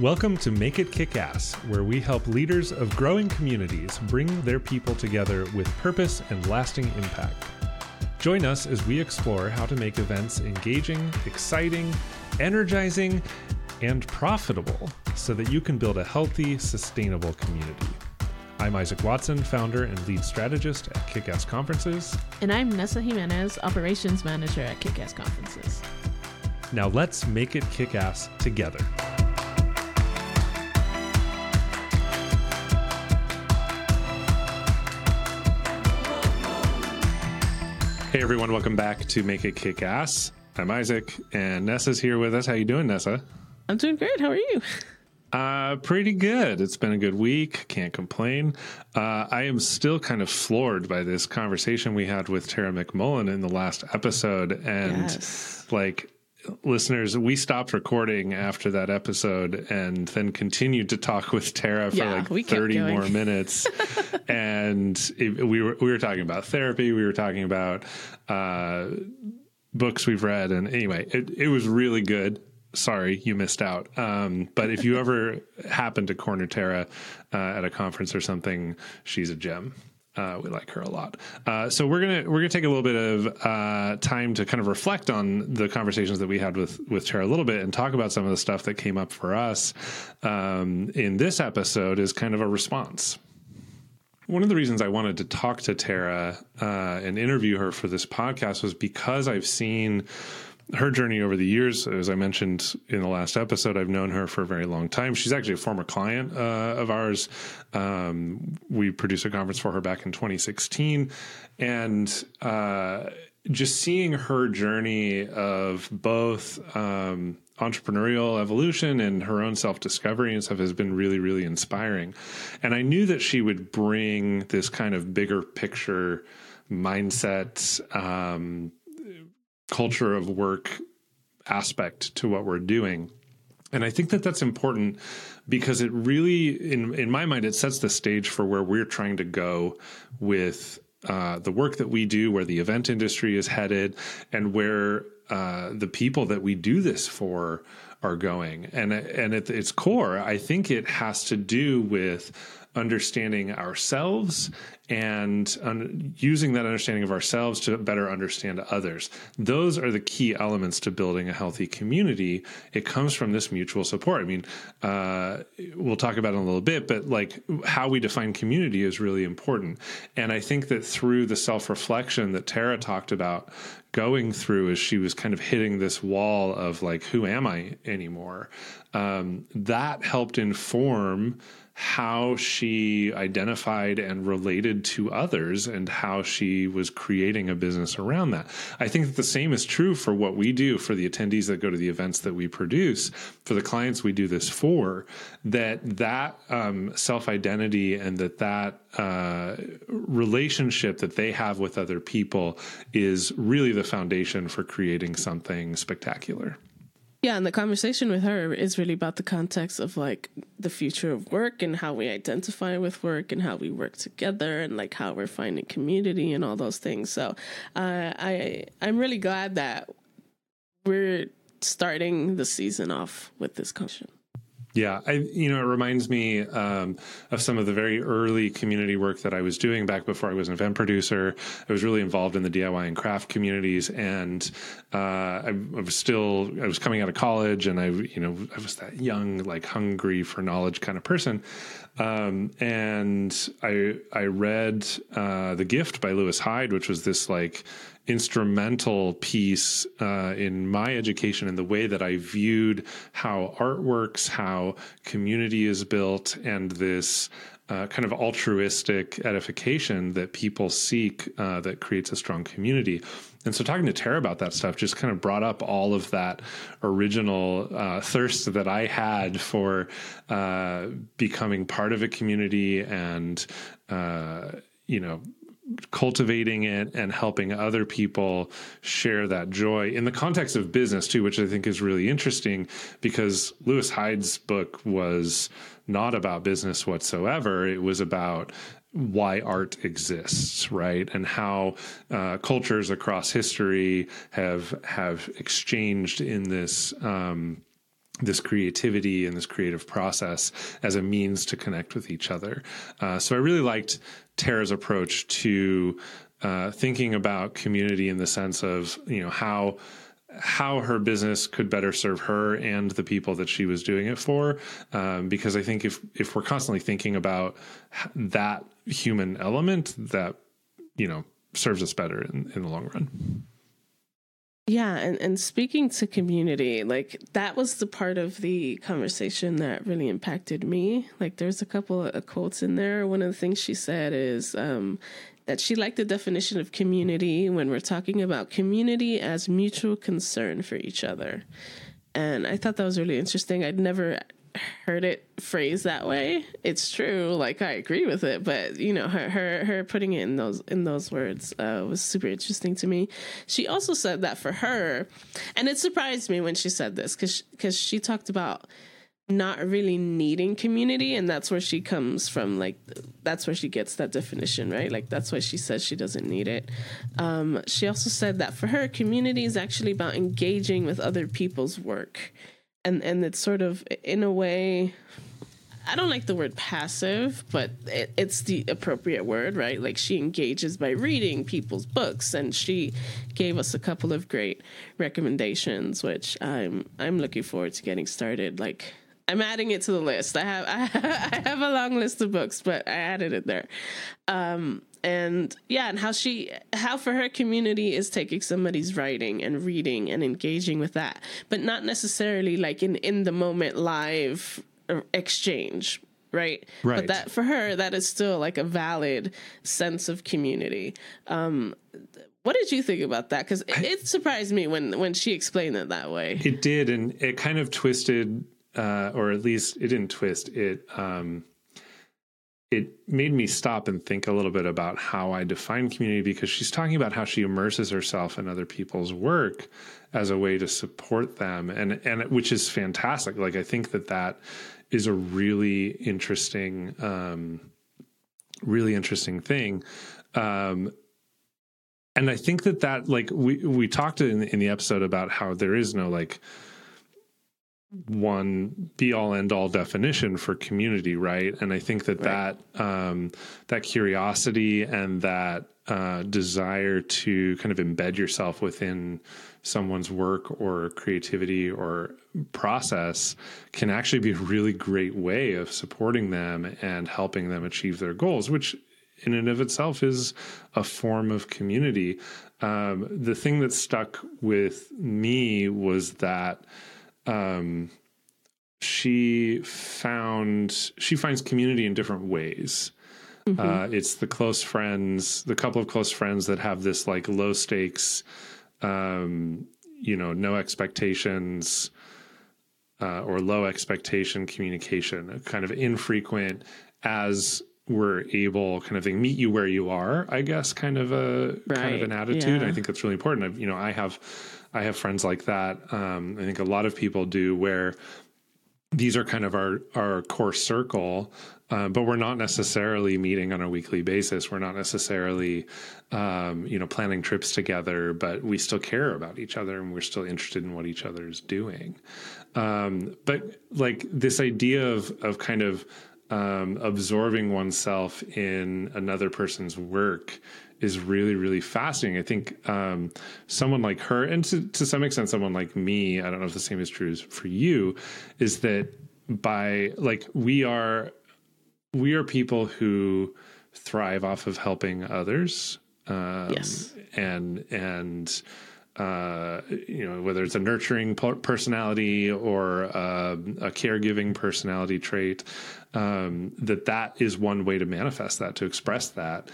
Welcome to Make It Kick Ass, where we help leaders of growing communities bring their people together with purpose and lasting impact. Join us as we explore how to make events engaging, exciting, energizing, and profitable so that you can build a healthy, sustainable community. I'm Isaac Watson, founder and lead strategist at Kickass Conferences. And I'm Nessa Jimenez, operations manager at Kickass Conferences. Now let's make it kick ass together. Hey everyone, welcome back to Make It Kick Ass. I'm Isaac, and Nessa's here with us. How you doing, Nessa? I'm doing great. How are you? Uh, pretty good. It's been a good week. Can't complain. Uh, I am still kind of floored by this conversation we had with Tara McMullin in the last episode, and Yes. like listeners, we stopped recording after that episode and then continued to talk with Tara for Yeah, like 30 more minutes. and it, we were we were talking about therapy, we were talking about uh, books we've read and anyway, it, it was really good. Sorry, you missed out. Um, but if you ever happen to corner Tara uh, at a conference or something, she's a gem. Uh, we like her a lot. Uh, so we're gonna we're gonna take a little bit of uh, time to kind of reflect on the conversations that we had with with Tara a little bit and talk about some of the stuff that came up for us um, in this episode is kind of a response. One of the reasons I wanted to talk to Tara uh, and interview her for this podcast was because I've seen her journey over the years. As I mentioned in the last episode, I've known her for a very long time. She's actually a former client uh, of ours. Um, we produced a conference for her back in 2016. And uh, just seeing her journey of both um, entrepreneurial evolution and her own self discovery and stuff has been really, really inspiring. And I knew that she would bring this kind of bigger picture mindset, um, culture of work aspect to what we're doing. And I think that that's important because it really, in in my mind, it sets the stage for where we're trying to go with uh, the work that we do, where the event industry is headed, and where uh, the people that we do this for are going. And and at its core, I think it has to do with understanding ourselves and un- using that understanding of ourselves to better understand others. Those are the key elements to building a healthy community. It comes from this mutual support. I mean, uh, we'll talk about it in a little bit, but like how we define community is really important. And I think that through the self reflection that Tara talked about going through as she was kind of hitting this wall of like, who am I anymore? Um, that helped inform how she identified and related to others and how she was creating a business around that. I think that the same is true for what we do for the attendees that go to the events that we produce, for the clients we do this for, that that um, self-identity and that that uh, relationship that they have with other people is really the foundation for creating something spectacular. Yeah, and the conversation with her is really about the context of like the future of work and how we identify with work and how we work together and like how we're finding community and all those things. So uh, I I'm really glad that we're starting the season off with this conversation. Yeah, I you know it reminds me um, of some of the very early community work that I was doing back before I was an event producer. I was really involved in the DIY and craft communities, and uh, I, I was still I was coming out of college, and I you know I was that young, like hungry for knowledge kind of person. Um, and I I read uh, The Gift by Lewis Hyde, which was this like instrumental piece uh, in my education and the way that I viewed how art works, how community is built, and this uh, kind of altruistic edification that people seek uh, that creates a strong community. And so, talking to Tara about that stuff just kind of brought up all of that original uh, thirst that I had for uh, becoming part of a community and, uh, you know, cultivating it and helping other people share that joy in the context of business too which i think is really interesting because lewis hyde's book was not about business whatsoever. It was about why art exists, right, and how uh, cultures across history have have exchanged in this um, this creativity and this creative process as a means to connect with each other. Uh, so I really liked Tara's approach to uh, thinking about community in the sense of you know how how her business could better serve her and the people that she was doing it for. Um, because I think if if we're constantly thinking about that human element, that you know serves us better in, in the long run. Yeah, and, and speaking to community, like that was the part of the conversation that really impacted me. Like there's a couple of quotes in there. One of the things she said is um, that she liked the definition of community when we're talking about community as mutual concern for each other. And I thought that was really interesting. I'd never heard it phrased that way. It's true, like I agree with it, but you know, her her her putting it in those in those words uh, was super interesting to me. She also said that for her, and it surprised me when she said this because because she talked about not really needing community and that's where she comes from like that's where she gets that definition right like that's why she says she doesn't need it um, she also said that for her community is actually about engaging with other people's work and and it's sort of in a way I don't like the word passive, but it, it's the appropriate word, right? Like she engages by reading people's books, and she gave us a couple of great recommendations, which I'm I'm looking forward to getting started. Like I'm adding it to the list. I have I have a long list of books, but I added it there. Um, and yeah, and how she how for her community is taking somebody's writing and reading and engaging with that, but not necessarily like in in the moment live exchange, right? Right. But that for her, that is still like a valid sense of community. Um, what did you think about that? Because it, it surprised me when when she explained it that way. It did, and it kind of twisted uh, or at least it didn't twist it. Um, it made me stop and think a little bit about how I define community because she's talking about how she immerses herself in other people's work as a way to support them, and and which is fantastic. Like I think that that is a really interesting, um, really interesting thing. Um, and I think that that like we we talked in in the episode about how there is no like one be all end all definition for community right and i think that right. that um, that curiosity and that uh, desire to kind of embed yourself within someone's work or creativity or process can actually be a really great way of supporting them and helping them achieve their goals which in and of itself is a form of community um, the thing that stuck with me was that um, she found she finds community in different ways. Mm-hmm. Uh, it's the close friends, the couple of close friends that have this like low stakes, um, you know, no expectations uh, or low expectation communication, kind of infrequent as we're able kind of thing meet you where you are i guess kind of a right. kind of an attitude yeah. i think that's really important I've, you know i have I have friends like that. Um, I think a lot of people do where these are kind of our our core circle, uh, but we're not necessarily meeting on a weekly basis. We're not necessarily, um, you know, planning trips together, but we still care about each other and we're still interested in what each other is doing. Um, but like this idea of of kind of um, absorbing oneself in another person's work is really really fascinating. I think um, someone like her, and to, to some extent someone like me, I don't know if the same is true as for you, is that by like we are we are people who thrive off of helping others. Um, yes, and and. Uh, you know, whether it's a nurturing personality or uh, a caregiving personality trait, um, that that is one way to manifest that, to express that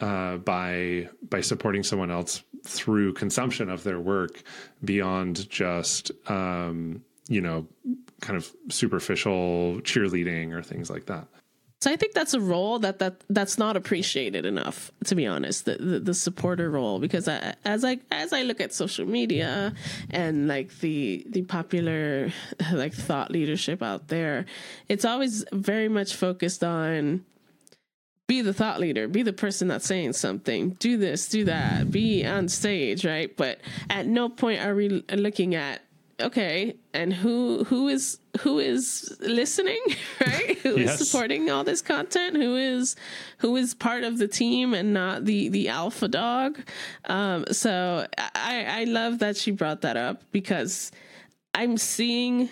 uh, by by supporting someone else through consumption of their work beyond just um, you know kind of superficial cheerleading or things like that. So I think that's a role that that that's not appreciated enough, to be honest. The the, the supporter role, because I, as I as I look at social media and like the the popular like thought leadership out there, it's always very much focused on be the thought leader, be the person that's saying something, do this, do that, be on stage, right? But at no point are we looking at okay, and who who is who is listening, right? Who is Yes. supporting all this content? Who is who is part of the team and not the the alpha dog? Um, so I I love that she brought that up because I'm seeing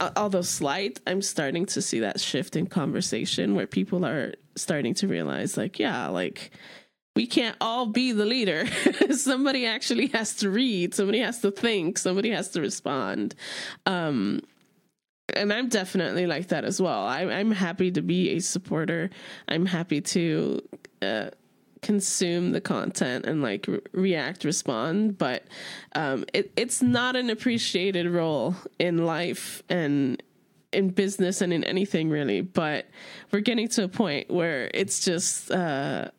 although slight, I'm starting to see that shift in conversation where people are starting to realize, like, yeah, like we can't all be the leader. somebody actually has to read, somebody has to think, somebody has to respond. Um, and I'm definitely like that as well. I'm, I'm happy to be a supporter. I'm happy to uh, consume the content and like re- react, respond. But um, it, it's not an appreciated role in life and in business and in anything really. But we're getting to a point where it's just. Uh,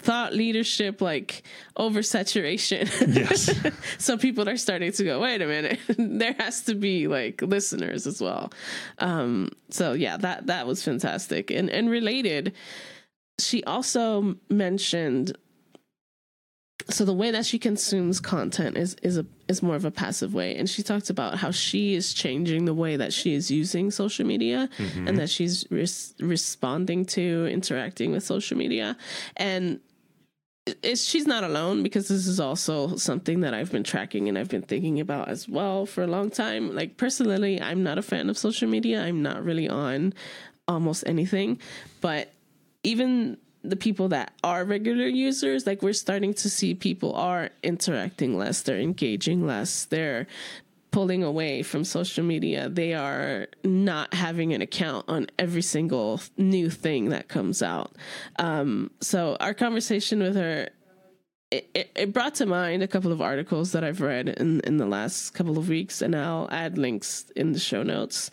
thought leadership like oversaturation Yes. so people are starting to go wait a minute there has to be like listeners as well um so yeah that that was fantastic and and related she also mentioned so the way that she consumes content is is a is more of a passive way and she talked about how she is changing the way that she is using social media and mm-hmm. that she's res- responding to interacting with social media and it's she's not alone because this is also something that I've been tracking and I've been thinking about as well for a long time. Like personally, I'm not a fan of social media. I'm not really on almost anything, but even the people that are regular users, like we're starting to see people are interacting less, they're engaging less, they're pulling away from social media. They are not having an account on every single new thing that comes out. Um, so our conversation with her. It, it, it brought to mind a couple of articles that I've read in, in the last couple of weeks, and I'll add links in the show notes.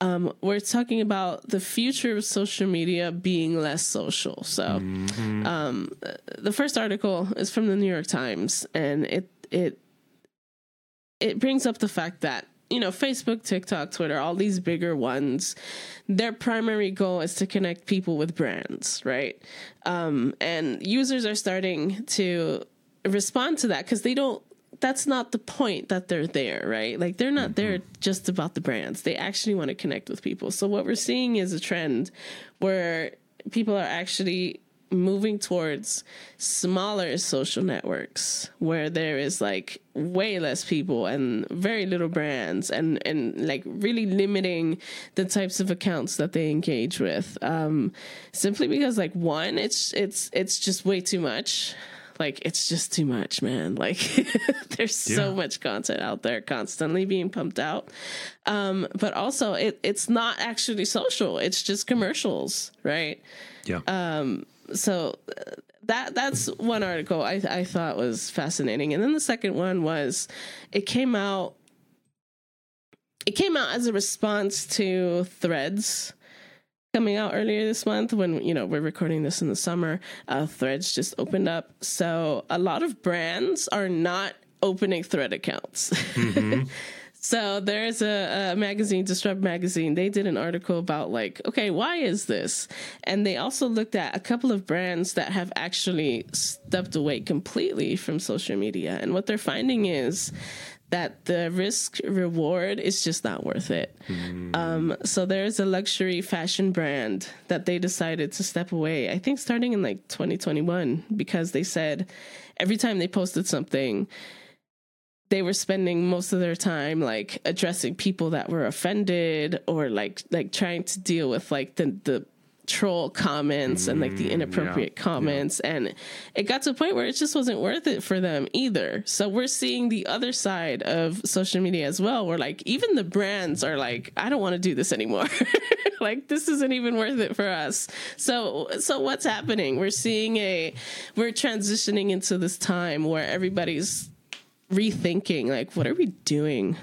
Um, we're talking about the future of social media being less social. So, um, the first article is from the New York Times, and it it it brings up the fact that you know Facebook, TikTok, Twitter, all these bigger ones, their primary goal is to connect people with brands, right? Um, and users are starting to respond to that because they don't. That's not the point that they're there, right? Like they're not there just about the brands. They actually want to connect with people. So what we're seeing is a trend where people are actually moving towards smaller social networks where there is like way less people and very little brands and and like really limiting the types of accounts that they engage with um simply because like one it's it's it's just way too much like it's just too much man. Like there's so much content out there constantly being pumped out. Um but also it it's not actually social. It's just commercials right? Yeah. Um, so uh, that that's one article I I thought was fascinating, and then the second one was it came out. It came out as a response to Threads coming out earlier this month when you know we're recording this in the summer. Uh, Threads just opened up, so a lot of brands are not opening Thread accounts. So there's a, a magazine, Disrupt Magazine. They did an article about like, okay, why is this? And they also looked at a couple of brands that have actually stepped away completely from social media. And what they're finding is that the risk reward is just not worth it. Um, so there's a luxury fashion brand that they decided to step away. I think starting in like 2021 because they said every time they posted something they were spending most of their time like addressing people that were offended or like like trying to deal with like the the troll comments and like the mm, inappropriate comments. And it got to a point where it just wasn't worth it for them either. So we're seeing the other side of social media as well where like even the brands are like i don't want to do this anymore. Like this isn't even worth it for us. So so what's happening? We're seeing a we're transitioning into this time where everybody's rethinking like what are we doing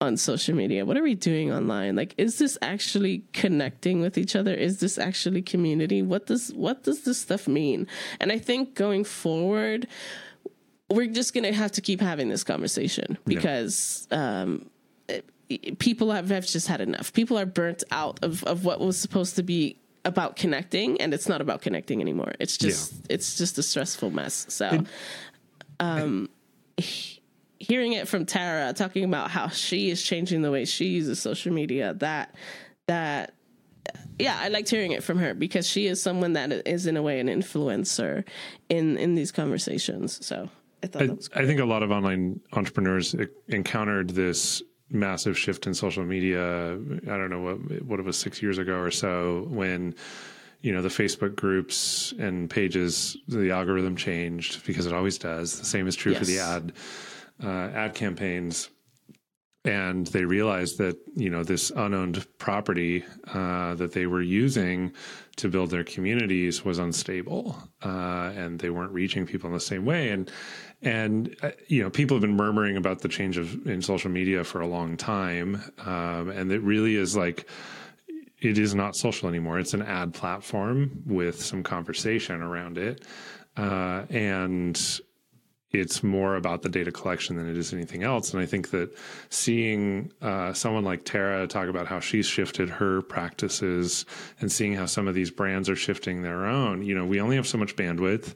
on social media? What are we doing online? Like is this actually connecting with each other? Is this actually community? What does what does this stuff mean? And i think going forward we're just gonna have to keep having this conversation because um it- people have, have just had enough. People are burnt out of of what was supposed to be about connecting and it's not about connecting anymore. It's just it's just a stressful mess. So hearing it from Tara talking about how she is changing the way she uses social media, that that yeah, I liked hearing it from her because she is someone that is in a way an influencer in in these conversations. So I thought I, I think a lot of online entrepreneurs encountered this massive shift in social media. I don't know what what it was six years ago or so when you know the Facebook groups and pages the algorithm changed because it always does. The same is true yes. for the ad uh, ad campaigns and they realized that you know this unowned property uh, that they were using to build their communities was unstable uh, and they weren't reaching people in the same way. And and uh, you know people have been murmuring about the change of in social media for a long time um, and it really is like it is not social anymore. It's an ad platform with some conversation around it uh, and it's more about the data collection than it is anything else. And I think that seeing uh, someone like Tara talk about how she's shifted her practices and seeing how some of these brands are shifting their own, you know, we only have so much bandwidth.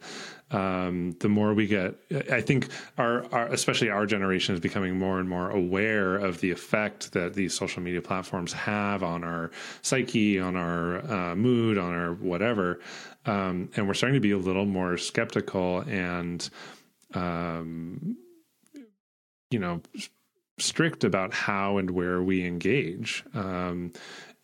Um, the more we get, I think our, our, especially our generation is becoming more and more aware of the effect that these social media platforms have on our psyche, on our uh, mood, on our whatever. Um, and we're starting to be a little more skeptical and, um, you know, strict about how and where we engage. Um,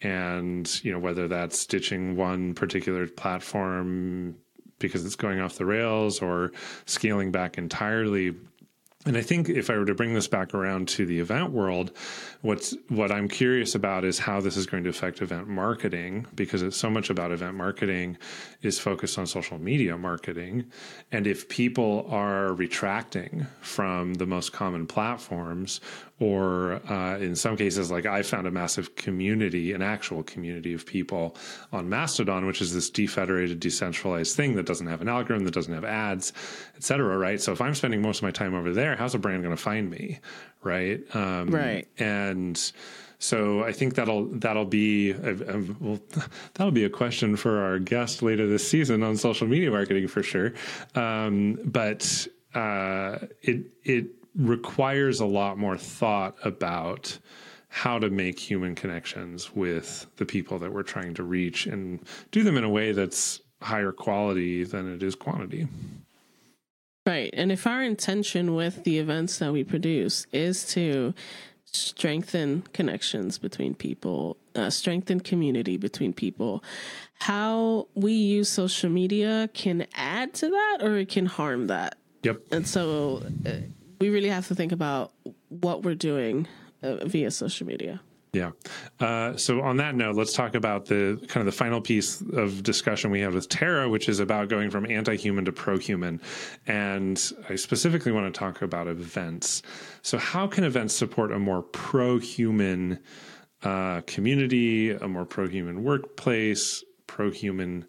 and, you know, whether that's stitching one particular platform because it's going off the rails or scaling back entirely and I think if I were to bring this back around to the event world, what's what I'm curious about is how this is going to affect event marketing because it's so much about event marketing is focused on social media marketing. And if people are retracting from the most common platforms, or uh, in some cases, like I found a massive community, an actual community of people on Mastodon, which is this defederated, decentralized thing that doesn't have an algorithm, that doesn't have ads, et cetera, right? So if I'm spending most of my time over there, how's a brand going to find me, right? Um, right. And so I think that'll that'll be a, a, well, that'll be a question for our guest later this season on social media marketing for sure. Um, but uh, it it requires a lot more thought about how to make human connections with the people that we're trying to reach and do them in a way that's higher quality than it is quantity. Right. And if our intention with the events that we produce is to strengthen connections between people, uh, strengthen community between people, how we use social media can add to that or it can harm that. Yep. And so uh, we really have to think about what we're doing uh, via social media. Yeah. Uh, so on that note, let's talk about the kind of the final piece of discussion we have with Tara, which is about going from anti-human to pro-human, and I specifically want to talk about events. So how can events support a more pro-human uh, community, a more pro-human workplace, pro-human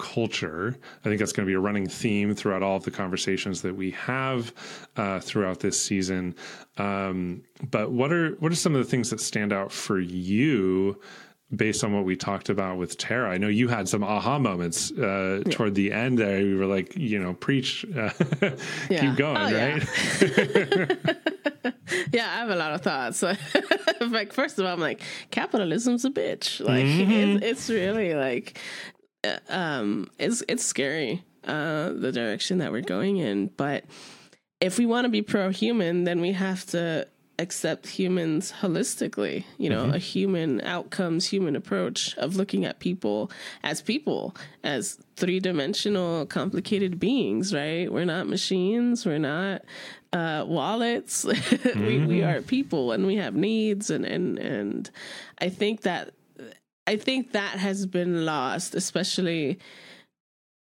culture. I think that's going to be a running theme throughout all of the conversations that we have uh, throughout this season. Um, but what are what are some of the things that stand out for you? Based on what we talked about with Tara, I know you had some aha moments uh, yeah. toward the end there. You were like, you know, preach, uh, yeah. keep going, oh, right? Yeah. yeah, I have a lot of thoughts. like, first of all, I'm like, capitalism's a bitch. Like, mm-hmm. it's, it's really like um, it's it's scary uh, the direction that we're going in. But if we want to be pro human, then we have to accept humans holistically. You know, mm-hmm. a human outcomes, human approach of looking at people as people, as three dimensional, complicated beings. Right? We're not machines. We're not uh, wallets. mm-hmm. we we are people, and we have needs, and and and I think that I think that has been lost, especially.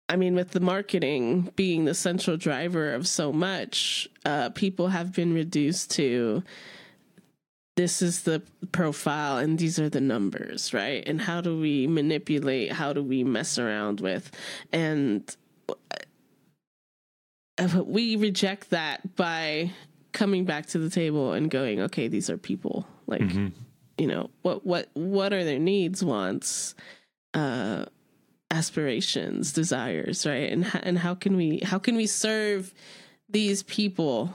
I mean, with the marketing being the central driver of so much, uh, people have been reduced to this is the profile and these are the numbers, right? And how do we manipulate? How do we mess around with? And uh, we reject that by coming back to the table and going, okay, these are people. Like, mm-hmm you know what what what are their needs wants uh aspirations desires right and and how can we how can we serve these people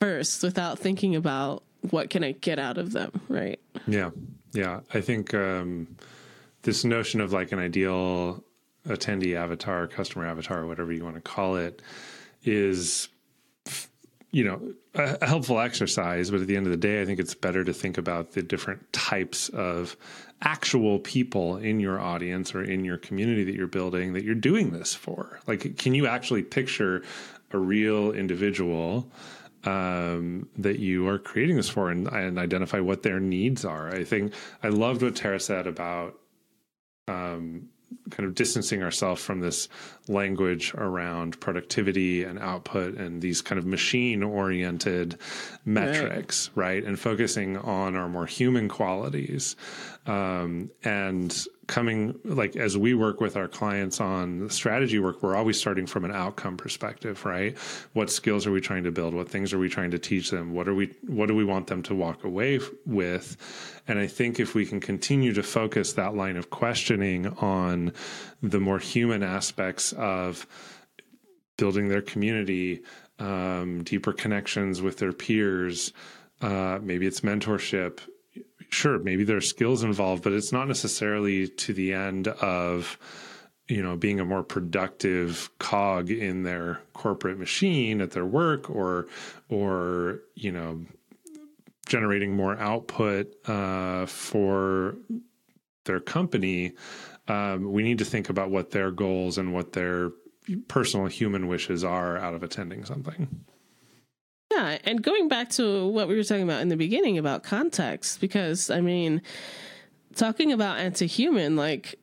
first without thinking about what can I get out of them, right? Yeah. Yeah. I think um, this notion of like an ideal attendee avatar, customer avatar, whatever you want to call it, is you know a, helpful exercise but at the end of the day i think it's better to think about the different types of actual people in your audience or in your community that you're building that you're doing this for. Like can you actually picture a real individual um, that you are creating this for and, and identify what their needs are? I think i loved what tara said about um, kind of distancing ourselves from this language around productivity and output and these kind of machine oriented metrics, right. right. And focusing on our more human qualities. Um, and coming like as we work with our clients on strategy work we're always starting from an outcome perspective right? What skills are we trying to build? What things are we trying to teach them? What are we what do we want them to walk away with? And i think if we can continue to focus that line of questioning on the more human aspects of building their community um, deeper connections with their peers uh, maybe it's mentorship sure, maybe there's skills involved, but it's not necessarily to the end of you know being a more productive cog in their corporate machine at their work or or you know generating more output uh, for their company. Um, we need to think about what their goals and what their personal human wishes are out of attending something yeah, and going back to what we were talking about in the beginning about context, because I mean, talking about anti-human, like,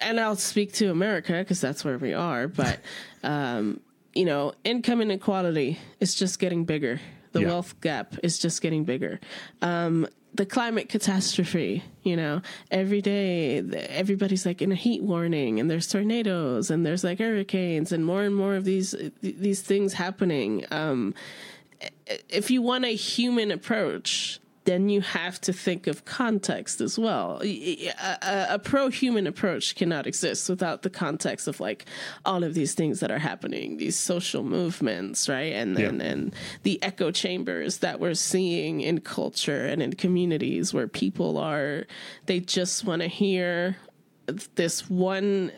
and I'll speak to America because that's where we are, but um, you know, income inequality is just getting bigger. The yeah. wealth gap is just getting bigger. Um, the climate catastrophe you know? Every day everybody's like in a heat warning and there's tornadoes and there's like hurricanes and more and more of these these things happening. Um, if you want a human approach then you have to think of context as well. A, a, a pro human approach cannot exist without the context of like all of these things that are happening, these social movements, right? And then yeah. and the echo chambers that we're seeing in culture and in communities where people are they just want to hear this one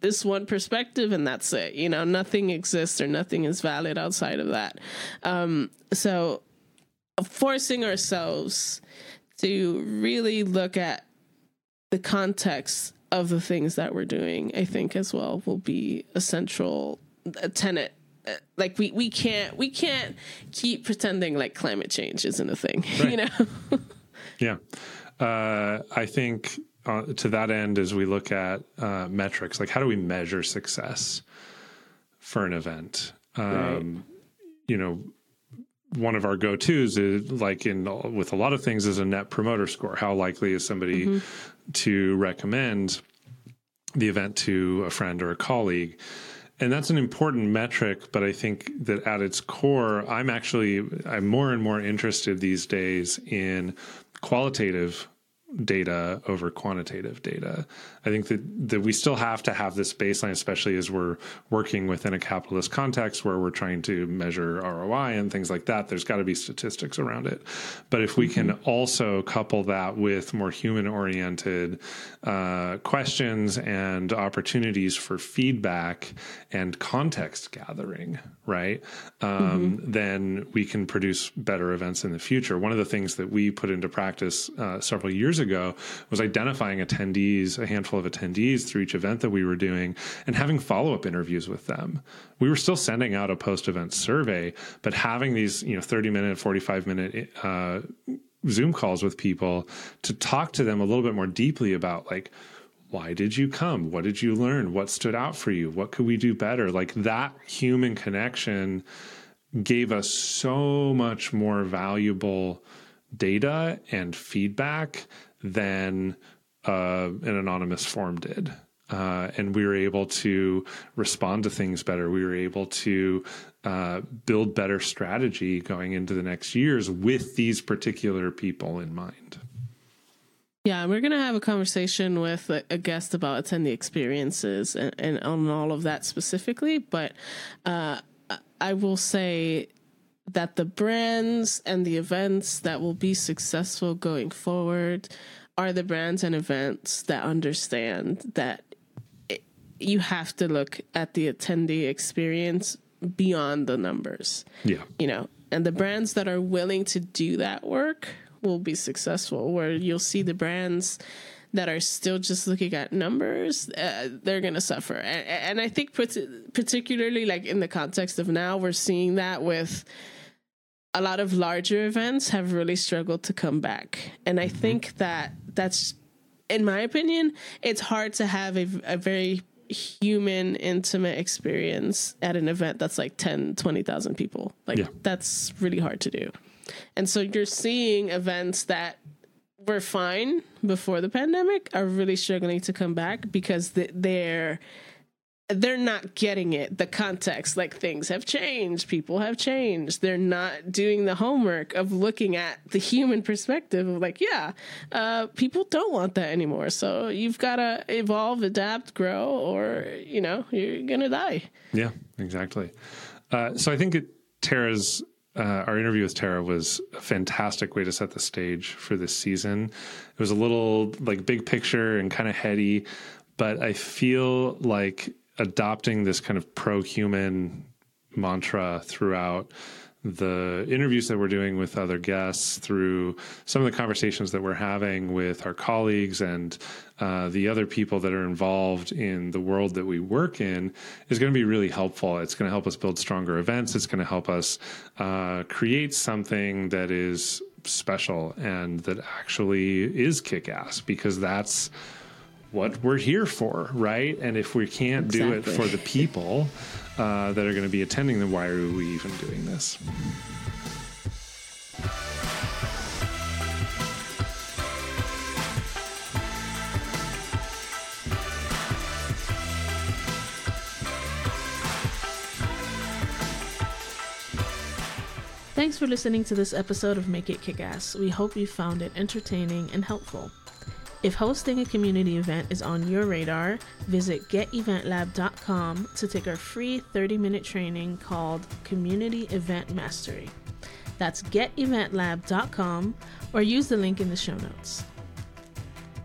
this one perspective and that's it you know nothing exists or nothing is valid outside of that um, so forcing ourselves to really look at the context of the things that we're doing, I think as well will be a central a tenet. Like we, we can't we can't keep pretending like climate change isn't a thing, right. you know. yeah, uh, I think uh, to that end, as we look at uh, metrics, like how do we measure success for an event? Um, right. You know, one of our go-to's is like in with a lot of things is a net promoter score. How likely is somebody mm-hmm. to recommend the event to a friend or a colleague? And that's an important metric, but I think that at its core, I'm actually I'm more and more interested these days in qualitative data over quantitative data. I think that, that we still have to have this baseline, especially as we're working within a capitalist context where we're trying to measure ROI and things like that. There's got to be statistics around it. But if we mm-hmm. can also couple that with more human oriented uh, questions and opportunities for feedback and context gathering, right? Um, mm-hmm. Then we can produce better events in the future. One of the things that we put into practice uh, several years ago was identifying attendees, a handful of attendees through each event that we were doing, and having follow up interviews with them. We were still sending out a post event survey, but having these, you know, 30 minute, 45 minute, uh, Zoom calls with people to talk to them a little bit more deeply about like, why did you come? What did you learn? What stood out for you? What could we do better? Like that human connection gave us so much more valuable data and feedback than uh, an anonymous form did. Uh, and we were able to respond to things better. We were able to uh, build better strategy going into the next years with these particular people in mind. Yeah, we're going to have a conversation with a, guest about attendee experiences and, and, on all of that specifically. But uh, I will say that the brands and the events that will be successful going forward are the brands and events that understand that it, you have to look at the attendee experience beyond the numbers. Yeah. You know, and the brands that are willing to do that work will be successful where you'll see the brands that are still just looking at numbers, uh, they're going to suffer. And, and I think, particularly like in the context of now, we're seeing that with a lot of larger events have really struggled to come back. And I mm-hmm. think that that's, in my opinion, it's hard to have a, a very human intimate experience at an event that's like 10 20,000 people like yeah. that's really hard to do and so you're seeing events that were fine before the pandemic are really struggling to come back because they're they're not getting it. The context like things have changed. People have changed. They're not doing the homework of looking at the human perspective of like yeah uh, people don't want that anymore. So you've got to evolve adapt grow or you know you're gonna die. Yeah exactly. Uh, so i think it, tara's uh, our interview with Tara was a fantastic way to set the stage for this season. It was a little like big picture and kind of heady, but I feel like adopting this kind of pro human mantra throughout the interviews that we're doing with other guests, through some of the conversations that we're having with our colleagues and uh, the other people that are involved in the world that we work in, is going to be really helpful. It's going to help us build stronger events. It's going to help us uh, create something that is special and that actually is kick ass because that's what we're here for, right? And if we can't exactly. do it for the people, uh, that are going to be attending, then why are we even doing this? Thanks for listening to this episode of Make It Kick Ass. We hope you found it entertaining and helpful. If hosting a community event is on your radar, visit geteventlab.com to take our free 30 minute training called Community Event Mastery. That's geteventlab.com or use the link in the show notes.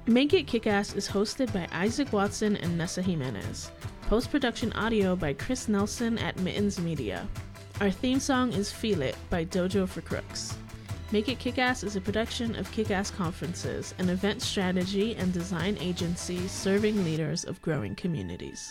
Make It Kickass is hosted by Isaac Watson and Nessa Jimenez. Post production audio by Chris Nelson at Mittens Media. Our theme song is Feel It by Dojo for Crooks. Make It Kickass is a production of Kickass Conferences, an event strategy and design agency serving leaders of growing communities.